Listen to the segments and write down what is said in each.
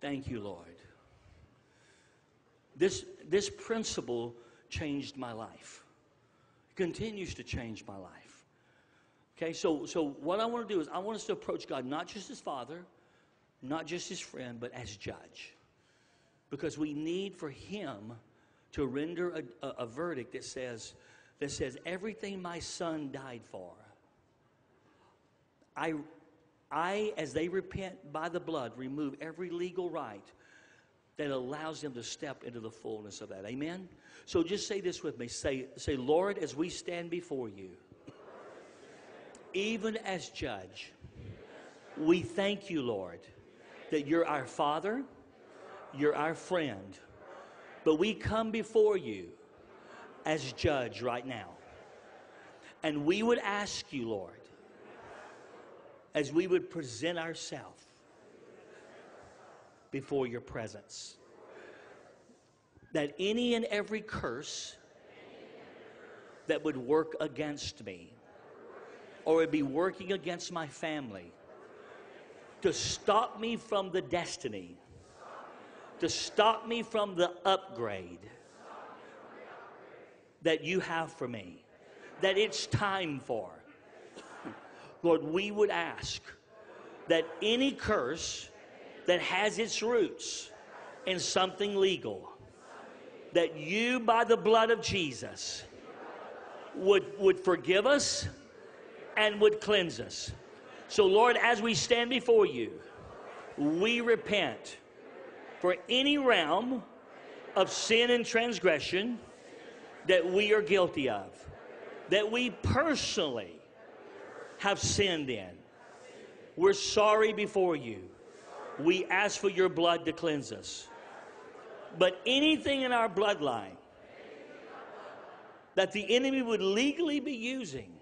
Thank you, Lord. This, this principle changed my life. It continues to change my life. Okay, so, so what I want to do is I want us to approach God not just as Father, not just as friend, but as judge. Because we need for Him to render a, a, a verdict that says, that says, everything my son died for, I, I, as they repent by the blood, remove every legal right that allows them to step into the fullness of that. Amen? So just say this with me. Say, say Lord, as we stand before you, even as judge, we thank you, Lord, that you're our Father, you're our friend, but we come before you as judge right now. And we would ask you, Lord, as we would present ourselves before your presence. That any and every curse that would work against me or would be working against my family to stop me from the destiny, to stop me from the upgrade that you have for me, that it's time for. Lord, we would ask that any curse that has its roots in something legal, that you, by the blood of Jesus, would, would forgive us and would cleanse us. So, Lord, as we stand before you, we repent for any realm of sin and transgression that we are guilty of, that we personally have sinned in. We're sorry before you we ask for your blood to cleanse us. But anything in our bloodline that the enemy would legally be using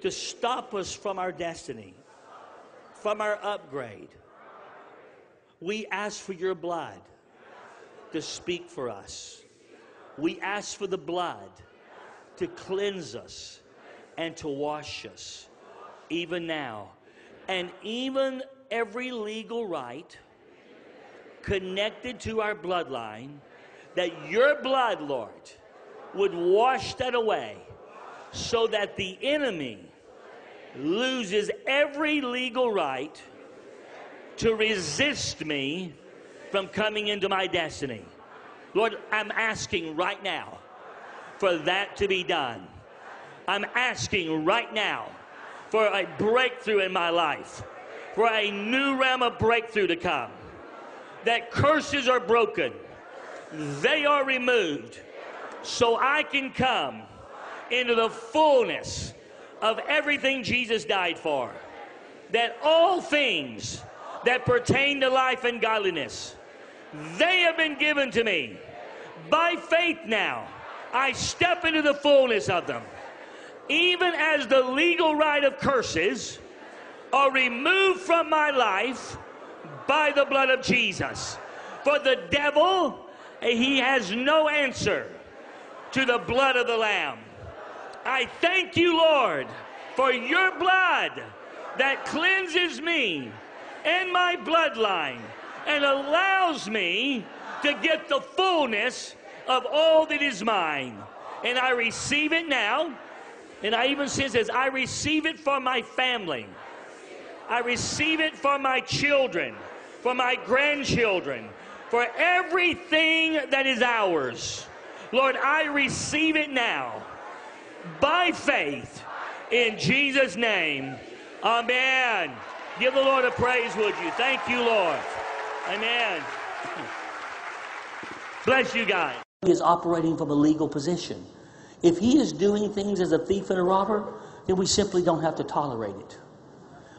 to stop us from our destiny, from our upgrade, we ask for your blood to speak for us. We ask for the blood to cleanse us and to wash us, even now. And even every legal right connected to our bloodline, that your blood, Lord, would wash that away so that the enemy loses every legal right to resist me from coming into my destiny. Lord, I'm asking right now for that to be done. I'm asking right now for a breakthrough in my life for a new realm of breakthrough to come. That curses are broken, they are removed, so I can come into the fullness of everything Jesus died for. That all things that pertain to life and godliness, they have been given to me. By faith now, I step into the fullness of them. Even as the legal right of curses are removed from my life by the blood of Jesus. For the devil, he has no answer to the blood of the Lamb. I thank you, Lord, for your blood that cleanses me and my bloodline and allows me to get the fullness of all that is mine. And I receive it now. And I even says, I receive it for my family. I receive it for my children, for my grandchildren, for everything that is ours. Lord, I receive it now by faith in Jesus' name. Amen. Give the Lord a praise, would you? Thank you, Lord. Amen. Bless you, guys. He is operating from a legal position. If he is doing things as a thief and a robber, then we simply don't have to tolerate it.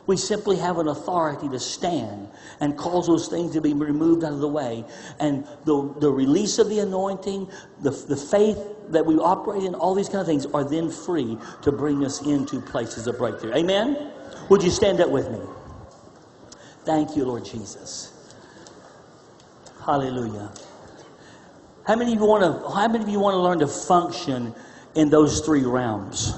We simply have an authority to stand and cause those things to be removed out of the way. And the, the release of the anointing, the, the faith that we operate in, all these kind of things are then free to bring us into places of breakthrough. Amen? Would you stand up with me? Thank you, Lord Jesus. Hallelujah. How many of you want to how many of you want to learn to function in those three realms?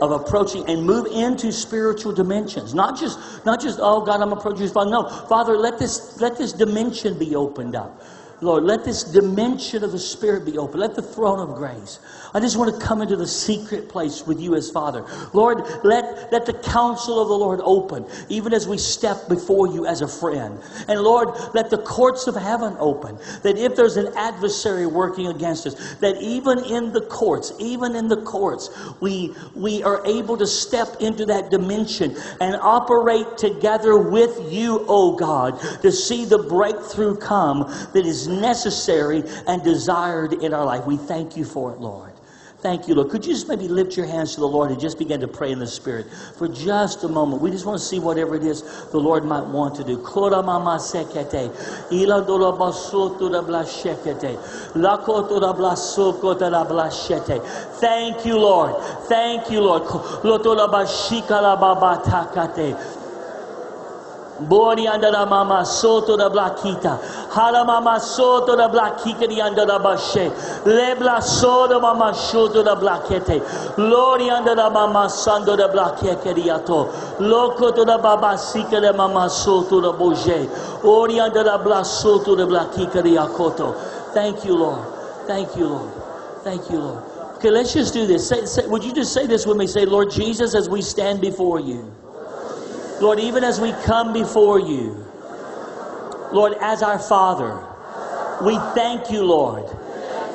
of approaching and move into spiritual dimensions. Not just, not just, oh God, I'm approaching you. Father. No, Father, let this, let this dimension be opened up. Lord, let this dimension of the Spirit be open. Let the throne of grace. I just want to come into the secret place with you as Father. Lord, let, let the counsel of the Lord open, even as we step before you as a friend. And Lord, let the courts of heaven open. That if there's an adversary working against us, that even in the courts, even in the courts, we, we are able to step into that dimension and operate together with you, oh God, to see the breakthrough come that is necessary and desired in our life. We thank you for it, Lord. Thank you, Lord. Could you just maybe lift your hands to the Lord and just begin to pray in the Spirit for just a moment? We just want to see whatever it is the Lord might want to do. Thank you, Lord. Thank you, Lord. Bori andara mama soto da blakita. Hala mama soto da blakita di andara bashe. Lebla soto mama soto da blakete. Lori andara mama sando da blakete di ato. Loko to da baba sika da mama soto da boje. Ori andara bla soto da blakika di akoto. Thank you, Lord. Thank you, Lord. Thank you, Lord. Okay, let's just do this. Say, say, would you just say this with me? Say, Lord Jesus, as we stand before you. Lord, even as we come before you, Lord, as our Father, we thank you, Lord,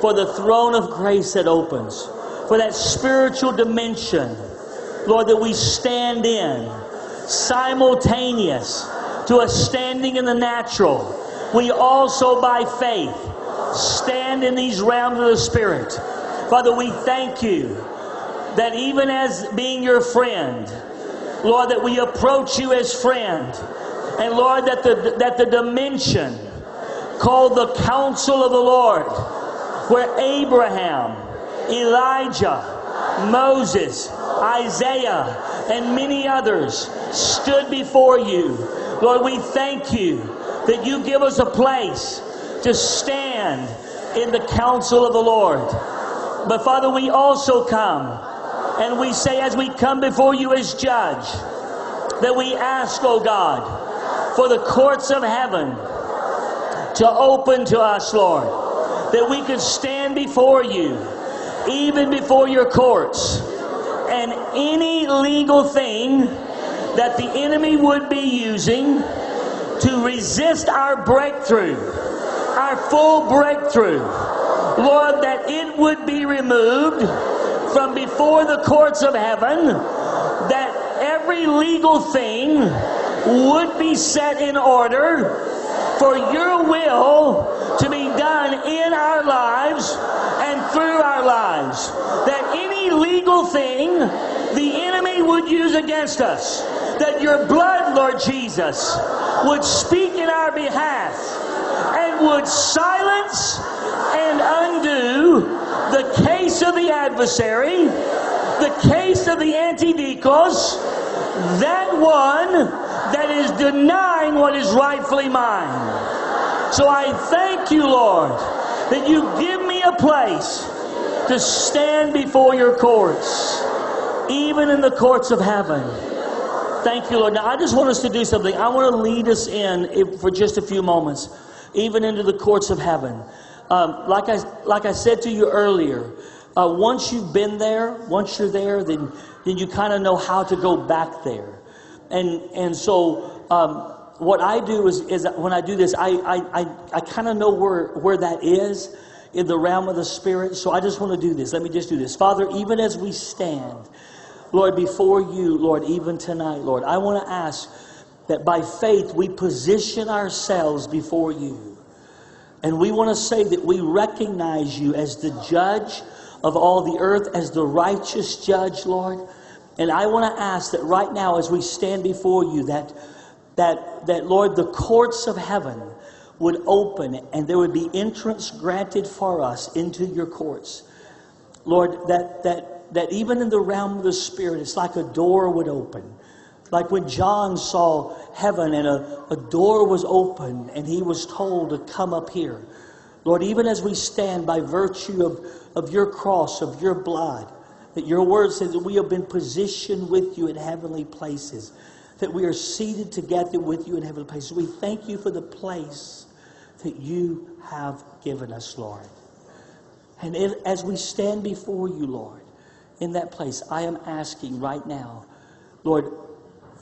for the throne of grace that opens, for that spiritual dimension, Lord, that we stand in, simultaneous to a standing in the natural. We also, by faith, stand in these realms of the Spirit. Father, we thank you that even as being your friend, Lord, that we approach you as friend. And Lord, that the, that the dimension called the counsel of the Lord, where Abraham, Elijah, Moses, Isaiah, and many others stood before you. Lord, we thank you that you give us a place to stand in the counsel of the Lord. But Father, we also come and we say, as we come before you as judge, that we ask, oh God, for the courts of heaven to open to us, Lord, that we could stand before you, even before your courts, and any legal thing that the enemy would be using to resist our breakthrough, our full breakthrough, Lord, that it would be removed from before the courts of heaven that every legal thing would be set in order for your will to be done in our lives and through our lives. That any legal thing the enemy would use against us, that your blood, Lord Jesus, would speak in our behalf and would silence and undo the case of the adversary, the case of the antidikos, that one that is denying what is rightfully mine. So I thank you, Lord, that you give me a place to stand before your courts, even in the courts of heaven. Thank you, Lord. Now, I just want us to do something. I want to lead us in for just a few moments, even into the courts of heaven. Um, like, I, like I said to you earlier, uh, once you've been there, once you're there, then, then you kind of know how to go back there. And, and so um, what I do is, is when I do this, I, I, I, I kind of know where, where that is in the realm of the Spirit. So I just want to do this. Let me just do this. Father, even as we stand, Lord, before you, Lord, even tonight, Lord, I want to ask that by faith we position ourselves before you. And we want to say that we recognize you as the judge of all the earth, as the righteous judge, Lord. And I want to ask that right now, as we stand before you, that, that, that Lord, the courts of heaven would open and there would be entrance granted for us into your courts. Lord, that, that, that even in the realm of the Spirit, it's like a door would open. Like when John saw heaven and a, a door was open and he was told to come up here. Lord, even as we stand by virtue of, of your cross, of your blood, That your word says that we have been positioned with you in heavenly places, that we are seated together with you in heavenly places. We thank you for the place that you have given us, Lord. And as we stand before you, Lord, in that place, I am asking right now, Lord,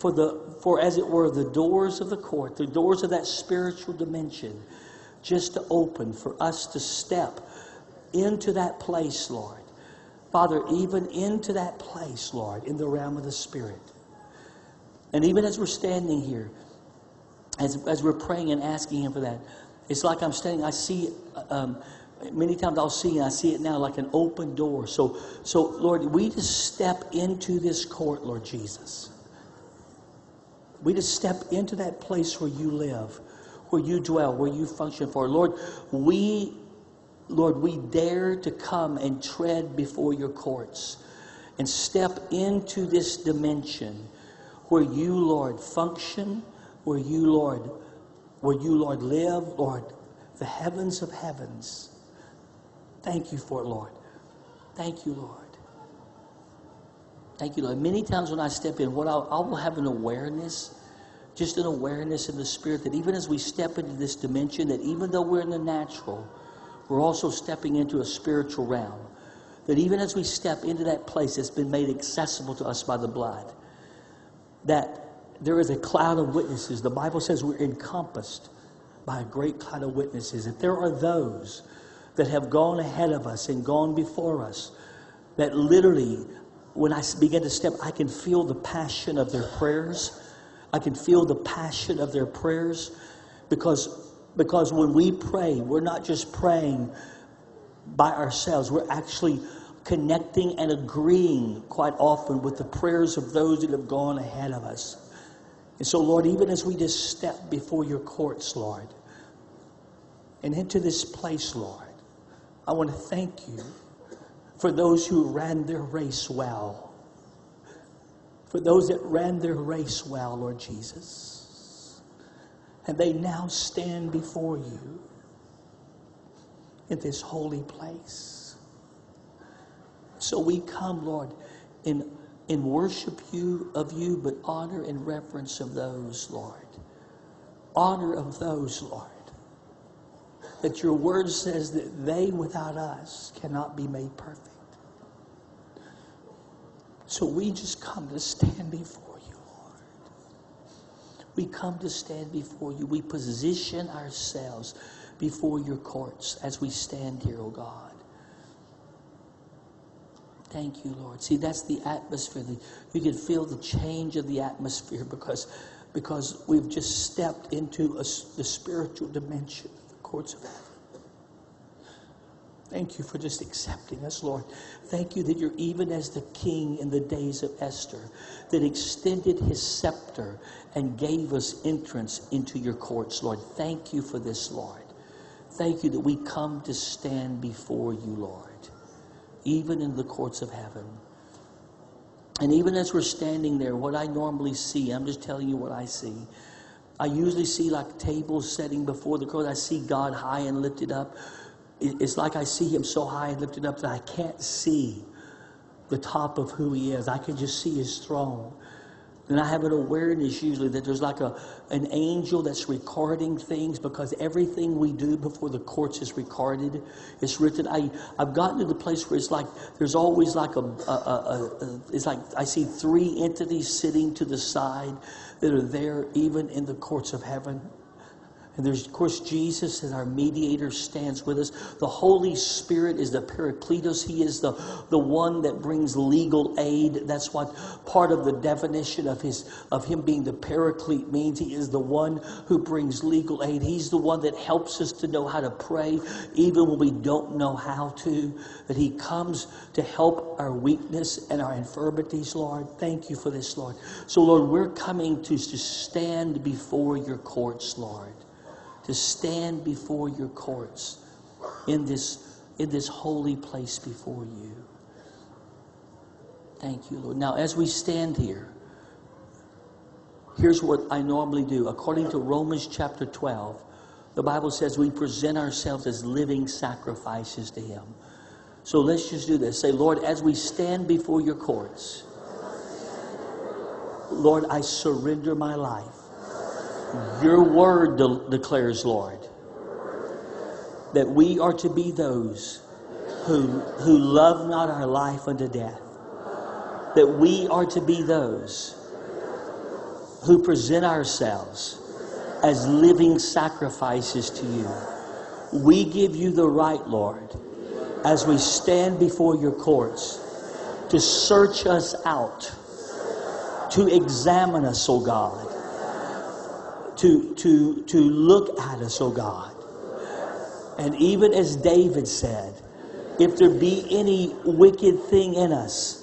for the for as it were the doors of the court, the doors of that spiritual dimension, just to open for us to step into that place, Lord. Father, even into that place, Lord, in the realm of the Spirit. And even as we're standing here, as, as we're praying and asking Him for that, it's like I'm standing, I see, um, many times I'll see, and I see it now like an open door. So, so, Lord, we just step into this court, Lord Jesus. We just step into that place where you live, where you dwell, where you function for. Lord, we Lord, we dare to come and tread before your courts and step into this dimension where you, Lord, function, where you, Lord, where you, Lord, live, Lord, the heavens of heavens. Thank you for it, Lord. Thank you, Lord. Thank you, Lord. Many times when I step in, what I'll, I will have an awareness, just an awareness in the spirit that even as we step into this dimension, that even though we're in the natural, we're also stepping into a spiritual realm. That even as we step into that place that's been made accessible to us by the blood, that there is a cloud of witnesses. The Bible says we're encompassed by a great cloud of witnesses. That there are those that have gone ahead of us and gone before us, that literally, when I begin to step, I can feel the passion of their prayers. I can feel the passion of their prayers because because when we pray, we're not just praying by ourselves, we're actually connecting and agreeing quite often with the prayers of those that have gone ahead of us. And so, Lord, even as we just step before your courts, Lord, and into this place, Lord, I want to thank you for those who ran their race well. For those that ran their race well, Lord Jesus and they now stand before you in this holy place. So we come, Lord, in, in worship you of you, but honor and reverence of those, Lord. Honor of those, Lord. That your word says that they without us cannot be made perfect. So we just come to stand before you, Lord. we come to stand before you. We position ourselves before your courts as we stand here, oh God. Thank you, Lord. See, that's the atmosphere. You can feel the change of the atmosphere because, because we've just stepped into a, the spiritual dimension courts of heaven. Thank you for just accepting us, Lord. Thank you that you're even as the king in the days of Esther that extended his scepter and gave us entrance into your courts, Lord. Thank you for this, Lord. Thank you that we come to stand before you, Lord, even in the courts of heaven. And even as we're standing there, what I normally see, I'm just telling you what I see. I usually see like tables setting before the cross. I see God high and lifted up it's like I see him so high and lifted up that I can't see the top of who he is. I can just see his throne. And I have an awareness usually that there's like a, an angel that's recording things because everything we do before the courts is recorded. It's written. I, I've gotten to the place where it's like there's always like a, a, a, a it's like I see three entities sitting to the side that are there even in the courts of heaven. And there's, of course, Jesus as our mediator stands with us. The Holy Spirit is the Paracletos. He is the, the one that brings legal aid. That's what part of the definition of his of him being the Paraclete means. He is the one who brings legal aid. He's the one that helps us to know how to pray, even when we don't know how to. That he comes to help our weakness and our infirmities, Lord. Thank you for this, Lord. So, Lord, we're coming to, to stand before your courts, Lord to stand before your courts in this, in this holy place before you. Thank you, Lord. Now, as we stand here, here's what I normally do. According to Romans chapter 12, the Bible says we present ourselves as living sacrifices to Him. So let's just do this. Say, Lord, as we stand before your courts, Lord, I surrender my life. Your word de- declares, Lord, that we are to be those who, who love not our life unto death. That we are to be those who present ourselves as living sacrifices to you. We give you the right, Lord, as we stand before your courts, to search us out, to examine us, O oh God, to, to, to look at us, O oh God. And even as David said, if there be any wicked thing in us,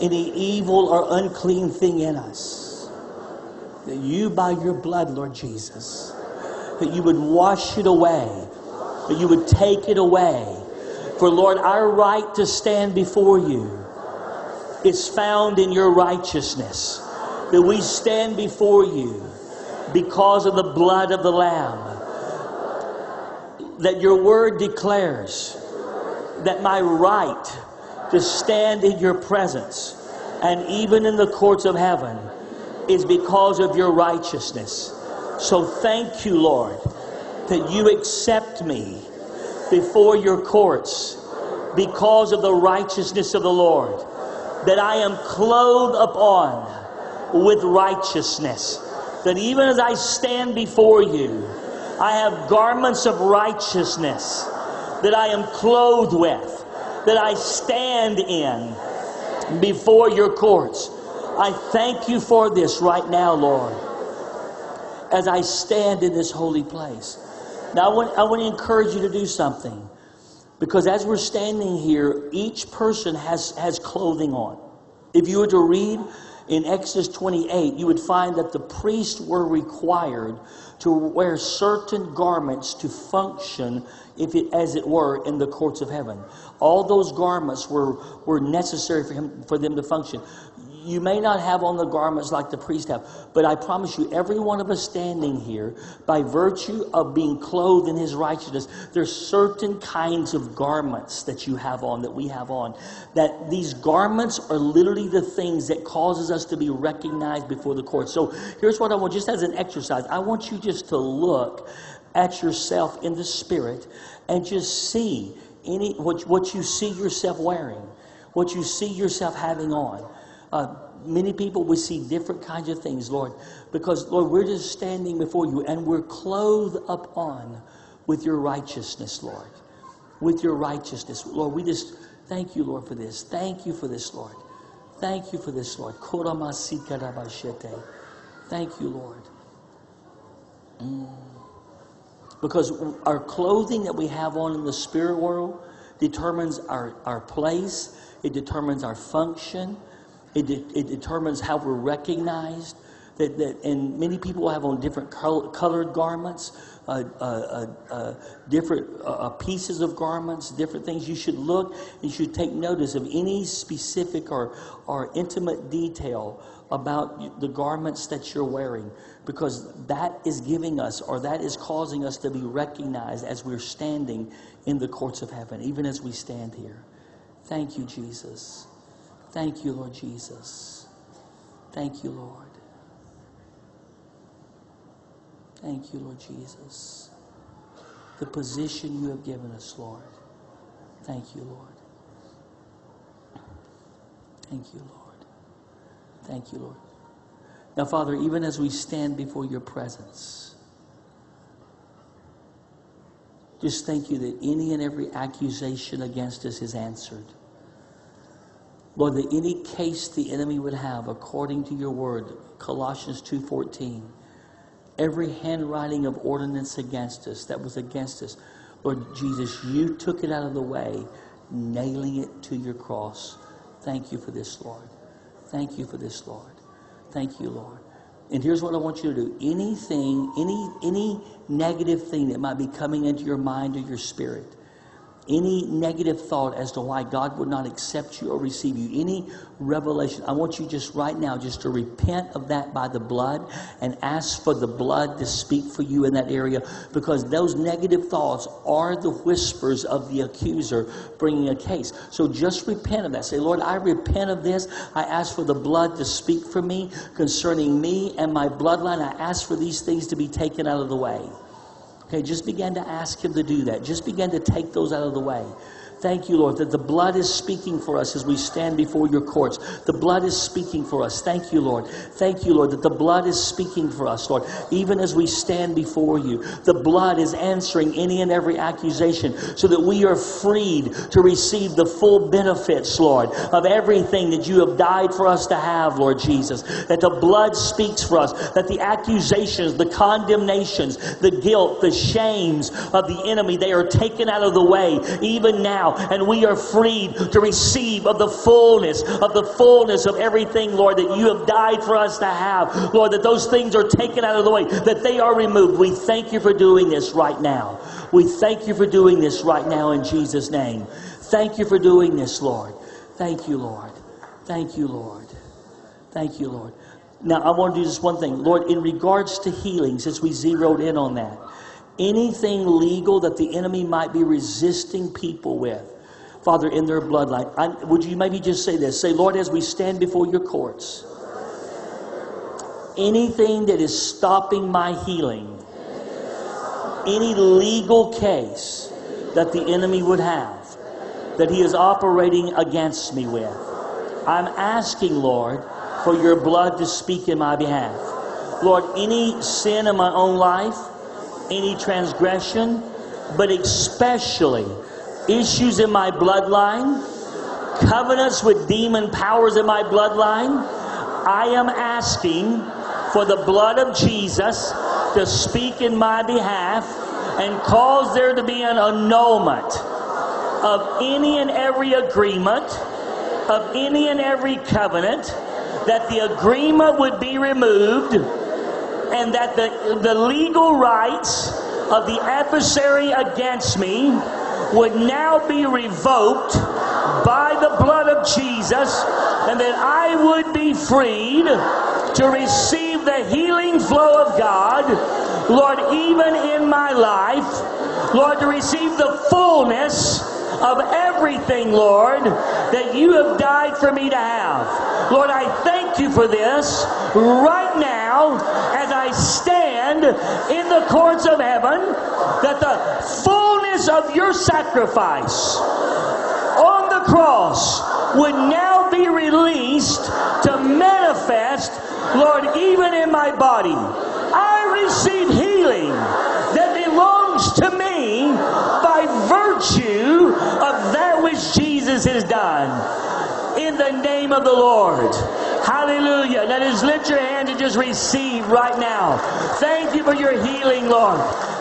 any evil or unclean thing in us, that you, by your blood, Lord Jesus, that you would wash it away, that you would take it away. For, Lord, our right to stand before you is found in your righteousness, that we stand before you because of the blood of the Lamb. That your word declares that my right to stand in your presence and even in the courts of heaven is because of your righteousness. So thank you, Lord, that you accept me before your courts because of the righteousness of the Lord, that I am clothed upon with righteousness, that even as I stand before you, I have garments of righteousness that I am clothed with, that I stand in before your courts. I thank you for this right now, Lord, as I stand in this holy place. Now, I want, I want to encourage you to do something because as we're standing here, each person has, has clothing on. If you were to read in Exodus 28, you would find that the priests were required to wear certain garments to function if it, as it were, in the courts of heaven. All those garments were, were necessary for him for them to function. You may not have on the garments like the priest have, but I promise you, every one of us standing here, by virtue of being clothed in his righteousness, there's certain kinds of garments that you have on, that we have on. That these garments are literally the things that causes us to be recognized before the court. So here's what I want, just as an exercise, I want you just to look at yourself in the spirit and just see any what, what you see yourself wearing, what you see yourself having on. Uh, many people we see different kinds of things, Lord, because Lord, we're just standing before you and we're clothed upon with your righteousness, Lord. With your righteousness. Lord, we just thank you, Lord, for this. Thank you for this, Lord. Thank you for this, Lord. Thank you, Lord. Mm. Because our clothing that we have on in the spirit world determines our, our place, it determines our function, it, de- it determines how we're recognized. That, that, and many people have on different col- colored garments, uh, uh, uh, uh different uh, uh, pieces of garments, different things. You should look, you should take notice of any specific or, or intimate detail about the garments that you're wearing because that is giving us or that is causing us to be recognized as we're standing in the courts of heaven, even as we stand here. Thank you, Jesus. Thank you, Lord Jesus. Thank you, Lord. Thank you, Lord Jesus. The position you have given us, Lord. Thank you, Lord. Thank you, Lord. Thank you, Lord. Now, Father, even as we stand before your presence, just thank you that any and every accusation against us is answered. Lord, that any case the enemy would have according to your word, Colossians 2.14, every handwriting of ordinance against us that was against us, Lord Jesus, you took it out of the way, nailing it to your cross. Thank you for this, Lord. Thank you for this, Lord. Thank you, Lord. And here's what I want you to do. Anything, any any negative thing that might be coming into your mind or your spirit, any negative thought as to why God would not accept you or receive you, any revelation, I want you just right now just to repent of that by the blood and ask for the blood to speak for you in that area because those negative thoughts are the whispers of the accuser bringing a case. So just repent of that. Say, Lord, I repent of this. I ask for the blood to speak for me concerning me and my bloodline. I ask for these things to be taken out of the way. Okay, just begin to ask Him to do that. Just begin to take those out of the way. Thank you, Lord, that the blood is speaking for us as we stand before your courts. The blood is speaking for us. Thank you, Lord. Thank you, Lord, that the blood is speaking for us, Lord, even as we stand before you. The blood is answering any and every accusation so that we are freed to receive the full benefits, Lord, of everything that you have died for us to have, Lord Jesus. That the blood speaks for us, that the accusations, the condemnations, the guilt, the shames of the enemy, they are taken out of the way, even now and we are freed to receive of the fullness, of the fullness of everything, Lord, that you have died for us to have. Lord, that those things are taken out of the way, that they are removed. We thank you for doing this right now. We thank you for doing this right now in Jesus' name. Thank you for doing this, Lord. Thank you, Lord. Thank you, Lord. Thank you, Lord. Now, I want to do just one thing. Lord, in regards to healing, since we zeroed in on that, anything legal that the enemy might be resisting people with, Father, in their bloodline. I, would you maybe just say this? Say, Lord, as we stand before your courts, anything that is stopping my healing, any legal case that the enemy would have, that he is operating against me with, I'm asking, Lord, for your blood to speak in my behalf. Lord, any sin in my own life, any transgression, but especially issues in my bloodline, covenants with demon powers in my bloodline, I am asking for the blood of Jesus to speak in my behalf and cause there to be an annulment of any and every agreement, of any and every covenant, that the agreement would be removed and that the, the legal rights of the adversary against me would now be revoked by the blood of Jesus, and that I would be freed to receive the healing flow of God, Lord, even in my life, Lord, to receive the fullness of everything, Lord, that you have died for me to have. Lord, I thank you for this right now as I stand in the courts of heaven, that the fullness of your sacrifice on the cross would now be released to manifest, Lord, even in my body. I receive healing that belongs to me by virtue of that which Jesus has done. In the name of the Lord. Hallelujah. That is, lift your hand and just receive right now. Thank you for your healing, Lord.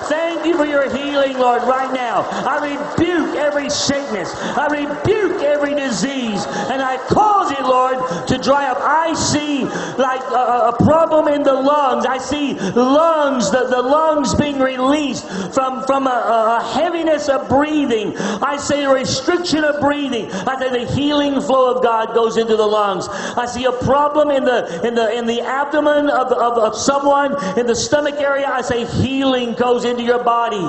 Thank you for your healing, Lord, right now. I rebuke every sickness. I rebuke every disease. And I cause it, Lord, to dry up. I see like a, a problem in the lungs. I see lungs, the, the lungs being released from, from a, a heaviness of breathing. I say a restriction of breathing. I say the healing flow of God goes into the lungs. I see a problem in the in the in the abdomen of, of, of someone in the stomach area. I say healing goes into your body.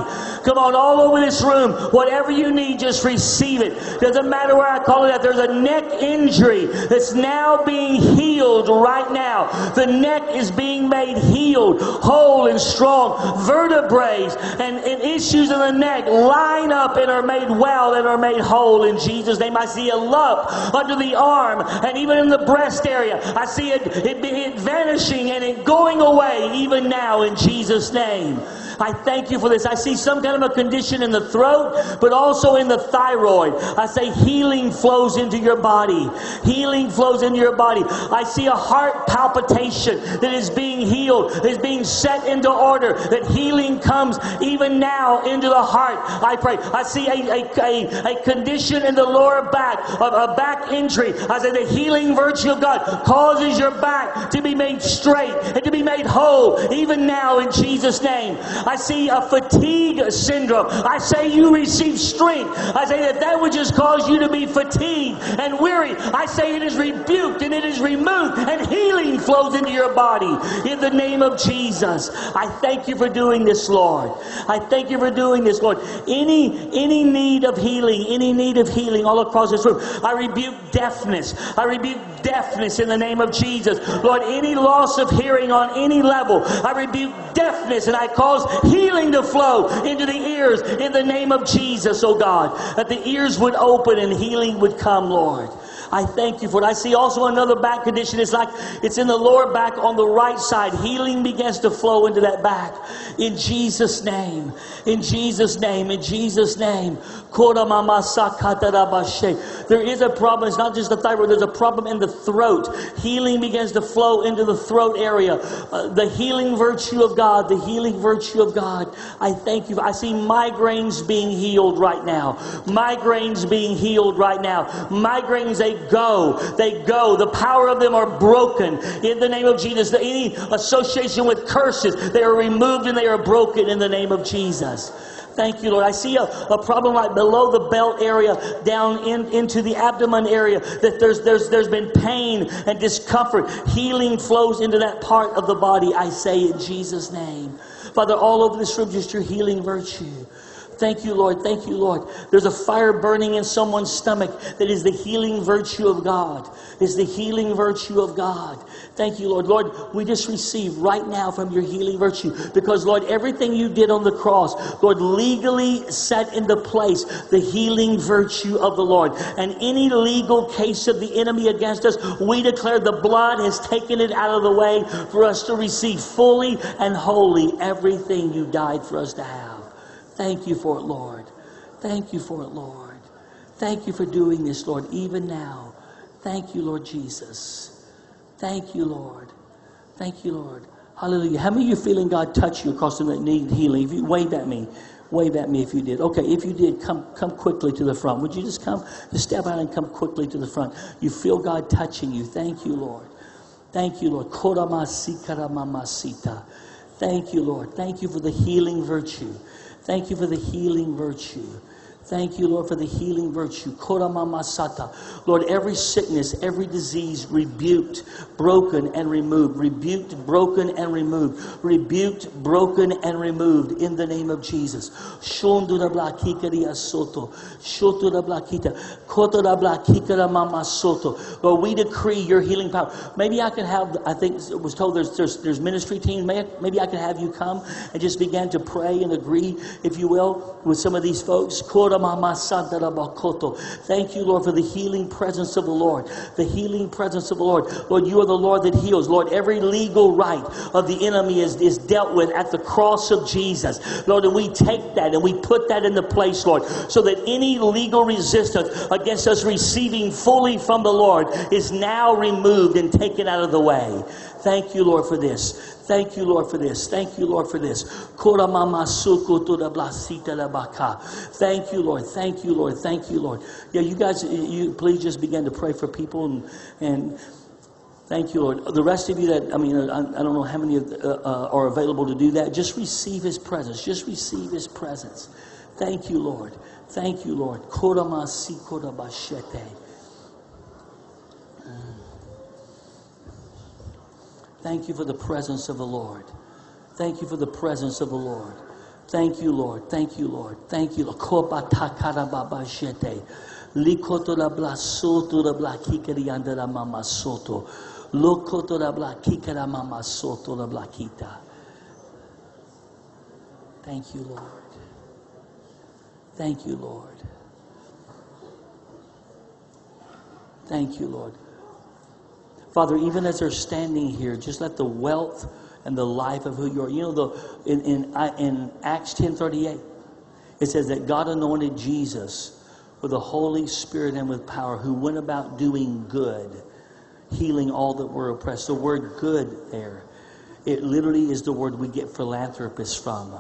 Come on, all over this room. Whatever you need, just receive it. Doesn't matter where I call it at. There's a neck injury that's now being healed right now. The neck is being made healed, whole and strong. Vertebrae and, and issues in the neck line up and are made well and are made whole in Jesus' name. I see a lump under the arm and even in the breast area. I see it, it, it vanishing and it going away even now in Jesus' name. I thank you for this. I see some kind of a condition in the throat, but also in the thyroid. I say healing flows into your body. Healing flows into your body. I see a heart palpitation that is being healed, is being set into order, that healing comes even now into the heart. I pray. I see a, a, a, a condition in the lower back, of a back injury. I say the healing virtue of God causes your back to be made straight and to be made whole, even now in Jesus' name. I see a fatigue syndrome. I say you receive strength. I say that that which has caused you to be fatigued and weary, I say it is rebuked and it is removed and healing flows into your body in the name of Jesus. I thank you for doing this, Lord. I thank you for doing this, Lord. Any any need of healing, any need of healing all across this room, I rebuke deafness. I rebuke deafness in the name of Jesus. Lord, any loss of hearing on any level, I rebuke deafness and I cause healing to flow into the ears in the name of Jesus, oh God, that the ears would open and healing would come, Lord. I thank you for it. I see also another back condition. It's like it's in the lower back on the right side. Healing begins to flow into that back. In Jesus' name. In Jesus' name. In Jesus' name. There is a problem. It's not just the thyroid. There's a problem in the throat. Healing begins to flow into the throat area. Uh, the healing virtue of God. The healing virtue of God. I thank you. I see migraines being healed right now. Migraines being healed right now. Migraines, go. They go. The power of them are broken in the name of Jesus. Any association with curses, they are removed and they are broken in the name of Jesus. Thank you, Lord. I see a, a problem like below the belt area, down in, into the abdomen area, that there's, there's, there's been pain and discomfort. Healing flows into that part of the body, I say in Jesus' name. Father, all over this room, just your healing virtue. Thank you, Lord. Thank you, Lord. There's a fire burning in someone's stomach that is the healing virtue of God. Is the healing virtue of God. Thank you, Lord. Lord, we just receive right now from your healing virtue because, Lord, everything you did on the cross, Lord, legally set into place the healing virtue of the Lord. And any legal case of the enemy against us, we declare the blood has taken it out of the way for us to receive fully and wholly everything you died for us to have. Thank you for it, Lord. Thank you for it, Lord. Thank you for doing this, Lord, even now. Thank you, Lord Jesus. Thank you, Lord. Thank you, Lord. Hallelujah. How many of you feeling God touch you across the need healing? If you wave at me, wave at me if you did. Okay, if you did, come come quickly to the front. Would you just come, just step out and come quickly to the front? You feel God touching you. Thank you, Lord. Thank you, Lord. Thank you, Lord. Thank you for the healing virtue. Thank you for the healing virtue. Thank you, Lord, for the healing virtue. Lord, every sickness, every disease rebuked, broken, and removed. Rebuked, broken, and removed. Rebuked, broken, and removed in the name of Jesus. Lord, we decree your healing power. Maybe I can have, I think it was told there's, there's, there's ministry teams. Maybe I can have you come and just begin to pray and agree, if you will, with some of these folks. Thank you, Lord, for the healing presence of the Lord. The healing presence of the Lord. Lord, you are the Lord that heals. Lord, every legal right of the enemy is, is dealt with at the cross of Jesus. Lord, and we take that and we put that into place, Lord, so that any legal resistance against us receiving fully from the Lord is now removed and taken out of the way. Thank you, Lord, for this. Thank you, Lord, for this. Thank you, Lord, for this. Thank you, Lord. Thank you, Lord. Thank you, Lord. Yeah, you guys, you please just begin to pray for people and and. Thank you, Lord. The rest of you that, I mean, I, I don't know how many uh, uh, are available to do that. Just receive His presence. Just receive His presence. Thank you, Lord. Thank you, Lord. Thank you for the presence of the Lord. Thank you for the presence of the Lord. Thank you, Lord. Thank you, Lord. Thank you, Lord. Likoto la blasoto la. Lokoto mama soto la blakita. Thank you, Lord. Thank you, Lord. Thank you, Lord. Father, even as they're standing here, just let the wealth and the life of who you are. You know, the, in, in, in Acts 10.38, it says that God anointed Jesus with the Holy Spirit and with power, who went about doing good, healing all that were oppressed. The word good there, it literally is the word we get philanthropist from.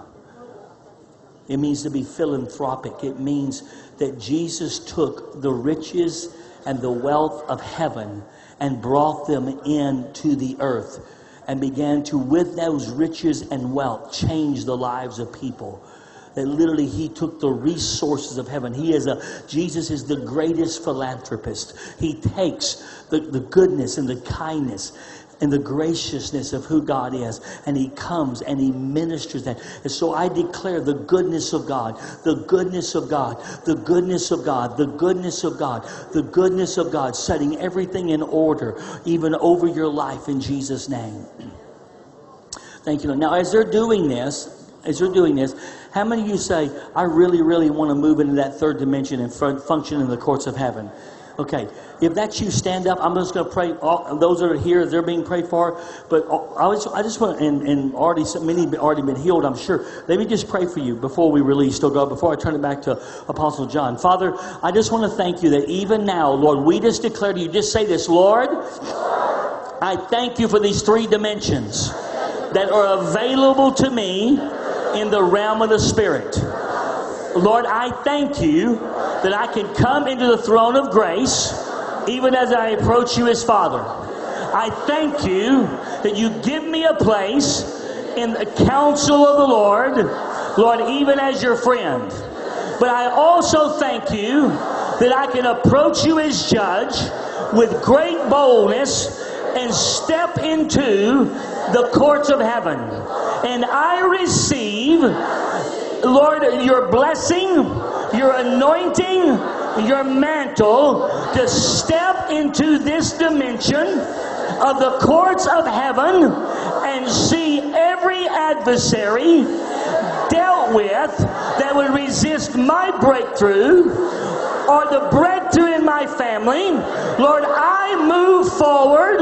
It means to be philanthropic. It means that Jesus took the riches and the wealth of heaven and brought them into the earth. and began to, with those riches and wealth, change the lives of people that literally he took the resources of heaven. He is a, Jesus is the greatest philanthropist. He takes the, the goodness and the kindness and the graciousness of who God is. And He comes and He ministers that. And so I declare the goodness of God, the goodness of God, the goodness of God, the goodness of God, the goodness of God, setting everything in order, even over your life in Jesus' name. Thank you. Now, as they're doing this, as they're doing this, how many of you say, I really, really want to move into that third dimension and function in the courts of heaven? Okay, if that's you, stand up. I'm just going to pray. All, those that are here, they're being prayed for. But uh, I, was, I just want, and, and already many have already been healed, I'm sure. Let me just pray for you before we release, oh God, before I turn it back to Apostle John. Father, I just want to thank you that even now, Lord, we just declare to you, just say this, Lord, I thank you for these three dimensions that are available to me in the realm of the Spirit. Lord, I thank you that I can come into the throne of grace even as I approach you as Father. I thank you that you give me a place in the counsel of the Lord, Lord, even as your friend. But I also thank you that I can approach you as judge with great boldness and step into the courts of heaven. And I receive, Lord, your blessing, your anointing, your mantle to step into this dimension of the courts of heaven and see every adversary dealt with that would resist my breakthrough or the breakthrough in my family. Lord, I move forward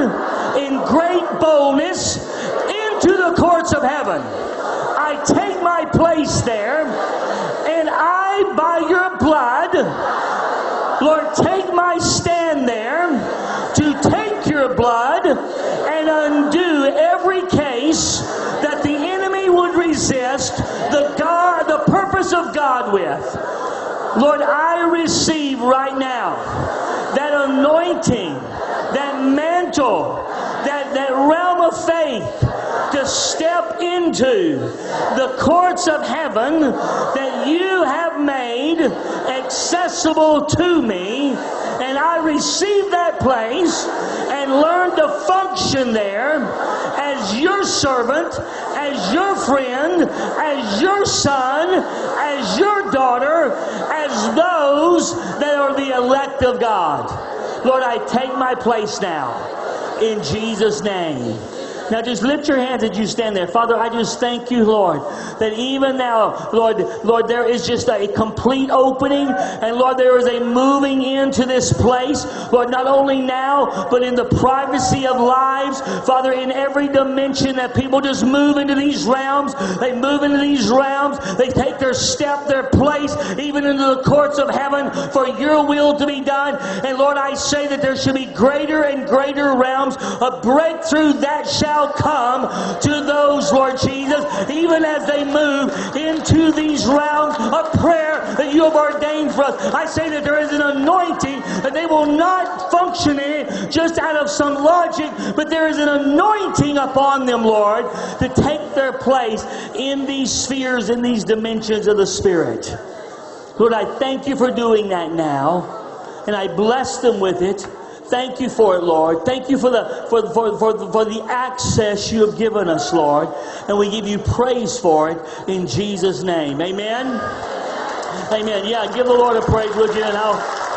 in great boldness into the courts of heaven. I take my place there, I, by your blood, Lord, take my stand there to take your blood and undo every case that the enemy would resist the God, the purpose of God with. Lord, I receive right now that anointing, that mantle, that, that realm of faith to step into the courts of heaven that you have made accessible to me. And I receive that place and learn to function there as your servant, as your friend, as your son, as your daughter, as those that are the elect of God. Lord, I take my place now in Jesus' name. Now just lift your hands as you stand there. Father, I just thank you, Lord, that even now, Lord, Lord, there is just a complete opening, and Lord, there is a moving into this place. Lord, not only now, but in the privacy of lives, Father, in every dimension that people just move into these realms. They move into these realms. They take their step, their place, even into the courts of heaven for your will to be done. And Lord, I say that there should be greater and greater realms of breakthrough that shall shall come to those, Lord Jesus, even as they move into these realms of prayer that you have ordained for us. I say that there is an anointing that they will not function in just out of some logic, but there is an anointing upon them, Lord, to take their place in these spheres, in these dimensions of the Spirit. Lord, I thank you for doing that now, and I bless them with it. Thank you for it, Lord. Thank you for the, for, for, for, for the access you have given us, Lord. And we give you praise for it in Jesus' name. Amen. Amen. Yeah, give the Lord a praise, would you? And I'll